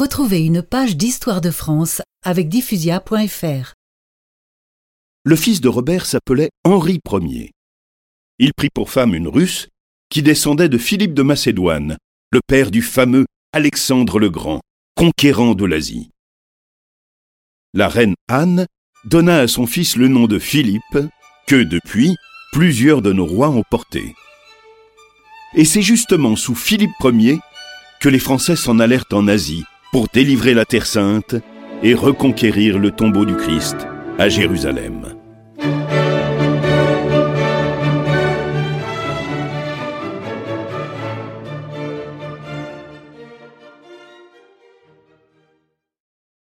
Retrouvez une page d'histoire de France avec diffusia.fr. Le fils de Robert s'appelait Henri Ier. Il prit pour femme une Russe qui descendait de Philippe de Macédoine, le père du fameux Alexandre le Grand, conquérant de l'Asie. La reine Anne donna à son fils le nom de Philippe, que depuis, plusieurs de nos rois ont porté. Et c'est justement sous Philippe Ier que les Français s'en allèrent en Asie pour délivrer la Terre sainte et reconquérir le tombeau du Christ à Jérusalem.